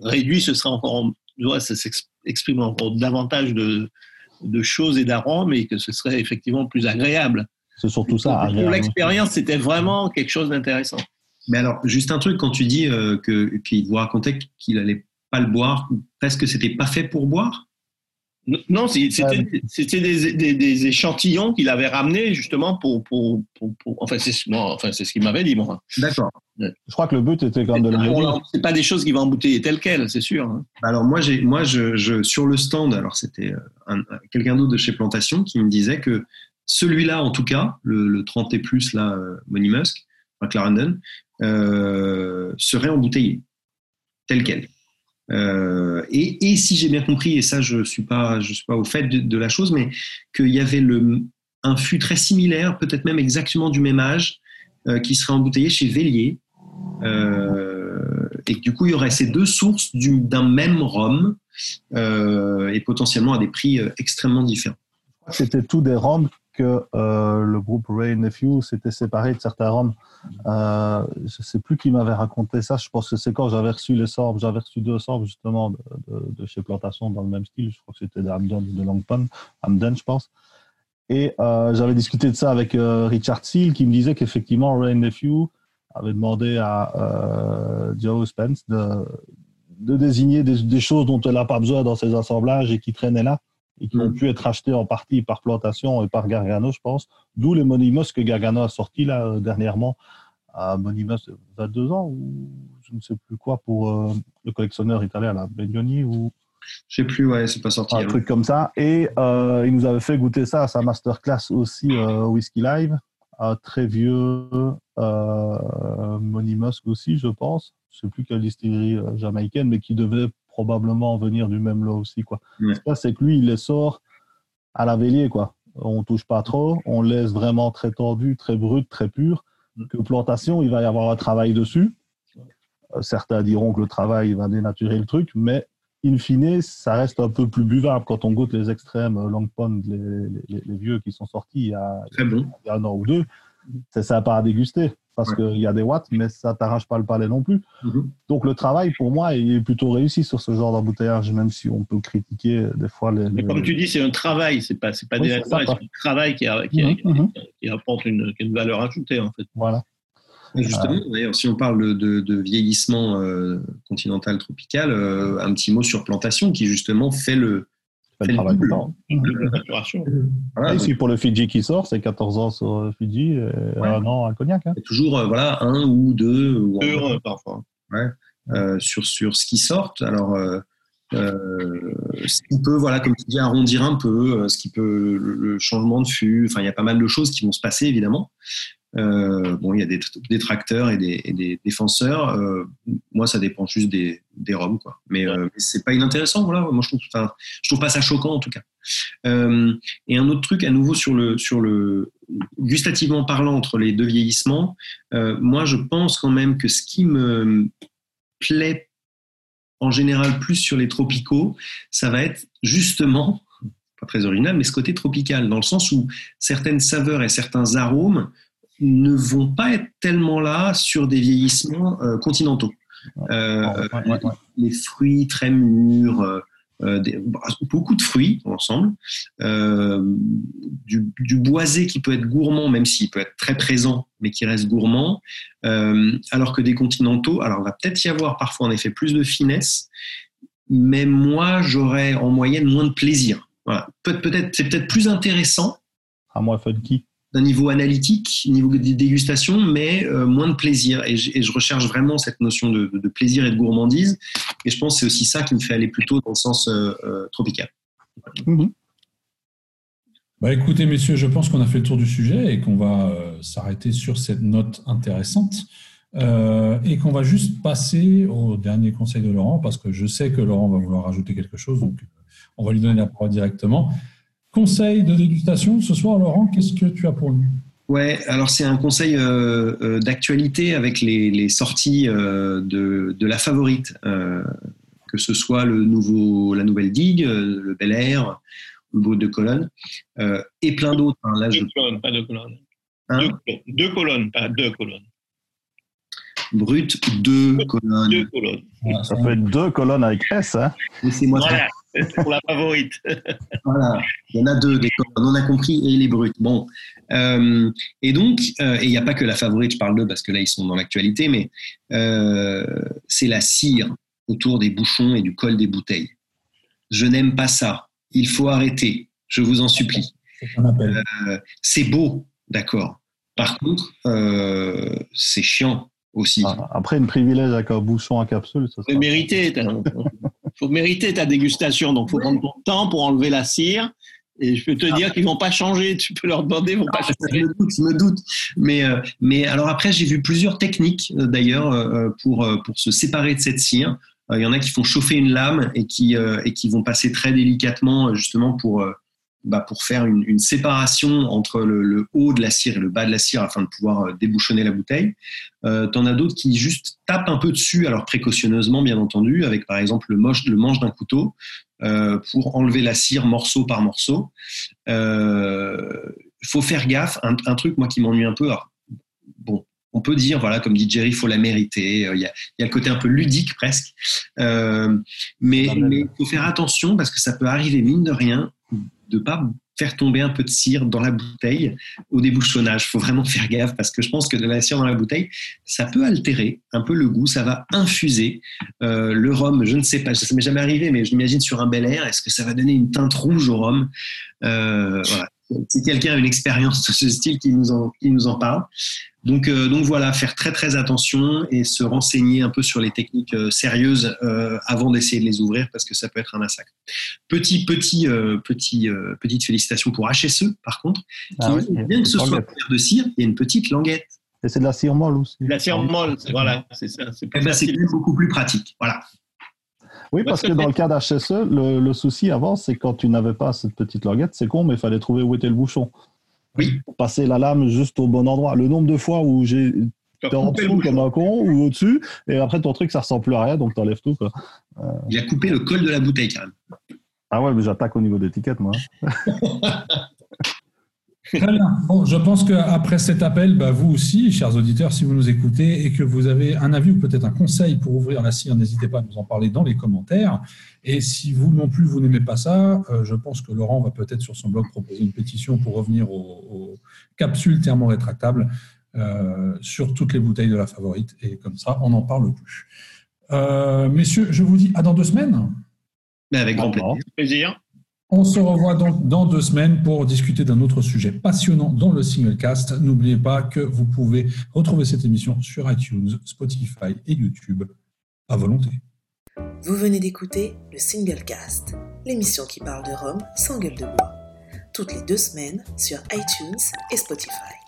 réduit, ce sera encore. ça s'exprime encore davantage de, de choses et d'arômes et que ce serait effectivement plus agréable. C'est surtout ça. Pour l'expérience, c'était vraiment quelque chose d'intéressant. Mais alors, juste un truc, quand tu dis euh, qu'il vous racontait qu'il allait pas le boire, presque c'était pas fait pour boire? Non, c'était des, échantillons qu'il avait ramenés justement pour. pour, enfin, c'est enfin, ce qu'il m'avait dit, moi. D'accord. Je crois que le but était quand même de le C'est pas des choses qui vont embouteiller telles quelles, c'est sûr. Hein. Alors, moi, moi je, sur le stand, alors c'était euh, quelqu'un d'autre de chez Plantation qui me disait que celui-là, en tout cas, le, 30 et plus, là, euh, Money Musk, Clarendon, euh, serait embouteillé, tel quel. Euh, et, si j'ai bien compris, et ça je suis, suis pas au fait de, la chose, mais qu'il y avait le, un fût très similaire, peut-être même exactement du même âge, euh, qui serait embouteillé chez Vélier. Euh, et que du coup, il y aurait ces deux sources d'un même rhum, et potentiellement à des prix extrêmement différents. C'était tous des rhums que euh, le groupe Ray Nephew s'était séparé de certains Roms. Euh, je ne sais plus qui m'avait raconté ça. Je pense que c'est quand j'avais reçu les sorbes. J'avais reçu deux sorbes justement de, chez Plantation dans le même style. Je crois que c'était d'Amden ou de Longpon. Amden, je pense. Et euh, j'avais discuté de ça avec Richard Seal qui me disait qu'effectivement Ray Nephew avait demandé à Joe Spence de, de désigner des, des, choses dont elle n'a pas besoin dans ses assemblages et qui traînaient là et qui ont pu être achetés en partie par plantation et par Gargano, je pense. D'où les Monimos que Gargano a sorti là euh, dernièrement à Monimos 22 ans ou je ne sais plus quoi pour euh, le collectionneur italien, là, Benioni ou. Je sais plus, ouais, c'est pas sorti. Un truc comme ça. Et euh, il nous avait fait goûter ça à sa masterclass aussi Whisky Live. Un très vieux euh, Monimos aussi, je pense. Je ne sais plus quelle distillerie jamaïcaine, mais qui devait probablement venir du même lot aussi. Quoi. Ce c'est que lui, il les sort à la vélier. Quoi. On touche pas trop, on laisse vraiment très tordu, très brut, très pur. Mm. Que plantation, il va y avoir un travail dessus. Euh, certains diront que le travail va dénaturer le truc, mais in fine, ça reste un peu plus buvable quand on goûte les extrêmes euh, Long Pond, les, vieux qui sont sortis il y, a, il y a un an ou deux. C'est sympa à déguster parce qu'il y a des watts, mais ça t'arrache pas le palais non plus. Mhm. Donc le travail, pour moi, est plutôt réussi sur ce genre d'embouteillage, même si on peut critiquer euh, des fois les. Mais comme tu dis, c'est un travail, c'est pas, c'est pas des c'est un travail qui, qui, apporte une, valeur ajoutée en fait. Voilà. Justement, d'ailleurs, si on parle de, vieillissement euh, continental tropical, euh, un petit mot sur plantation qui justement fait le, le travail voilà, ici, pour le Fidji qui sort, c'est 14 ans sur Fidji et un an à Cognac. Hein. Toujours euh, voilà, un ou deux. Ou deux parfois. Ouais, euh, sur, sur ce qui sort. Alors, euh, euh, ce qui peut, voilà, comme tu dis, arrondir un peu, ce qui peut, le changement de fût, enfin, il y a pas mal de choses qui vont se passer, évidemment. Euh, bon, il y a des détracteurs et des, défenseur. Euh, moi, ça dépend juste des, des roms, quoi. Mais, euh, c'est pas inintéressant, voilà. Moi, je trouve, je trouve pas ça choquant, en tout cas. et un autre truc, à nouveau, sur le, sur le gustativement parlant, entre les deux vieillissements, moi, je pense quand même que ce qui me plaît en général plus sur les tropicaux, ça va être justement, pas très original, mais ce côté tropical, dans le sens où certaines saveurs et certains arômes ne vont pas être tellement là sur des vieillissements euh, continentaux. Euh, les, fruits très mûrs, euh, beaucoup de fruits ensemble, du, boisé qui peut être gourmand, même s'il peut être très présent, mais qui reste gourmand, alors que des continentaux, alors il va peut-être y avoir parfois en effet plus de finesse, mais moi j'aurais en moyenne moins de plaisir. Voilà. peut-être, c'est peut-être plus intéressant. À moi funky d'un niveau analytique, niveau de dégustation, mais euh, moins de plaisir. Et, je recherche vraiment cette notion de, plaisir et de gourmandise. Et je pense que c'est aussi ça qui me fait aller plutôt dans le sens euh, euh, tropical. Mhm. Bah écoutez, messieurs, je pense qu'on a fait le tour du sujet et qu'on va s'arrêter sur cette note intéressante. et qu'on va juste passer au dernier conseil de Laurent, parce que je sais que Laurent va vouloir rajouter quelque chose, donc on va lui donner la parole directement. Conseil de dégustation ce soir, Laurent, qu'est-ce que tu as pour nous? Ouais, alors c'est un conseil euh, euh, d'actualité avec les, sorties euh, de, la favorite que ce soit le nouveau, la nouvelle digue, le Bel Air, le Brut de Colonne, et plein d'autres. Hein. Là, deux colonnes, pas deux colonnes. Hein? Deux, colonnes, pas deux colonnes. Brut, deux colonnes. Deux colonnes. Ça peut être deux colonnes avec S, hein moi voilà, c'est pour la favorite. voilà, il y en a deux des colonnes, on a compris, et les bruts. Bon, euh, et donc, euh, et il n'y a pas que la favorite, je parle d'eux parce que là ils sont dans l'actualité, mais euh, c'est la cire autour des bouchons et du col des bouteilles. Je n'aime pas ça. Il faut arrêter. Je vous en supplie. C'est beau, d'accord. Par contre, c'est chiant aussi. Ah, après, une privilège avec un bouchon à capsule, ça faut mériter. Faut mériter ta dégustation, donc faut prendre ton temps pour enlever la cire. Et je peux te dire qu'ils vont pas changer. Tu peux leur demander, ils vont pas changer. Je me doute, je me doute. Mais, euh, mais alors après, j'ai vu plusieurs techniques euh, d'ailleurs euh, pour, pour se séparer de cette cire. Il y en a qui font chauffer une lame et qui, et qui vont passer très délicatement justement pour, bah, pour faire une, séparation entre le, haut de la cire et le bas de la cire afin de pouvoir euh, débouchonner la bouteille. Euh, T'en as d'autres qui juste tapent un peu dessus, alors précautionneusement bien entendu, avec par exemple le, le manche d'un couteau euh, pour enlever la cire morceau par morceau. Il euh, faut faire gaffe. Un, truc moi qui m'ennuie un peu. bon, on peut dire, voilà, comme dit Jerry, il faut la mériter. Il y, a, il y a le côté un peu ludique presque. Euh, mais il faut faire attention parce que ça peut arriver, mine de rien, de pas faire tomber un peu de cire dans la bouteille au débouchonnage. Faut vraiment faire gaffe parce que je pense que de la cire dans la bouteille, ça peut altérer un peu le goût, ça va infuser euh, le rhum. Je ne sais pas, ça m'est jamais arrivé, mais je m'imagine sur un bel air, est-ce que ça va donner une teinte rouge au rhum? Euh. Si quelqu'un a une expérience de ce style, qui nous en, qui nous en parle. Donc, euh, donc voilà, faire très très attention et se renseigner un peu sur les techniques euh, sérieuses euh, avant d'essayer de les ouvrir parce que ça peut être un massacre. Petit petit petit petite félicitation pour HSE par contre, ah bien que ce soit de cire, il y a une petite languette. Et c'est de la cire molle aussi. La cire molle, voilà, c'est ça. C'est eh ben, beaucoup plus pratique, voilà. Oui, parce que dans le cas d'HSE, le, souci avant, c'est quand tu n'avais pas cette petite languette, c'est con, mais il fallait trouver où était le bouchon. Oui. Pour passer la lame juste au bon endroit. Le nombre de fois où j'ai T'es en dessous comme un con ou au-dessus, et après ton truc ça ressemble plus à rien, donc t'enlèves tout. Quoi. Il a coupé le col de la bouteille quand même. Ah ouais, mais j'attaque au niveau d'étiquette moi. Très bien. Bon, je pense qu'après cet appel, bah, vous aussi, chers auditeurs, si vous nous écoutez et que vous avez un avis ou peut-être un conseil pour ouvrir la cire, n'hésitez pas à nous en parler dans les commentaires. Et si vous non plus, vous n'aimez pas ça, euh, je pense que Laurent va peut-être sur son blog proposer une pétition pour revenir aux, capsules thermorétractables euh, sur toutes les bouteilles de la favorite. Et comme ça, on n'en parle plus. Euh, messieurs, je vous dis à dans deux semaines. Mais avec grand plaisir. On se revoit donc dans deux semaines pour discuter d'un autre sujet passionnant dans le Singlecast. N'oubliez pas que vous pouvez retrouver cette émission sur iTunes, Spotify et YouTube à volonté. Vous venez d'écouter le Singlecast, l'émission qui parle de Rome sans gueule de bois, toutes les deux semaines sur iTunes et Spotify.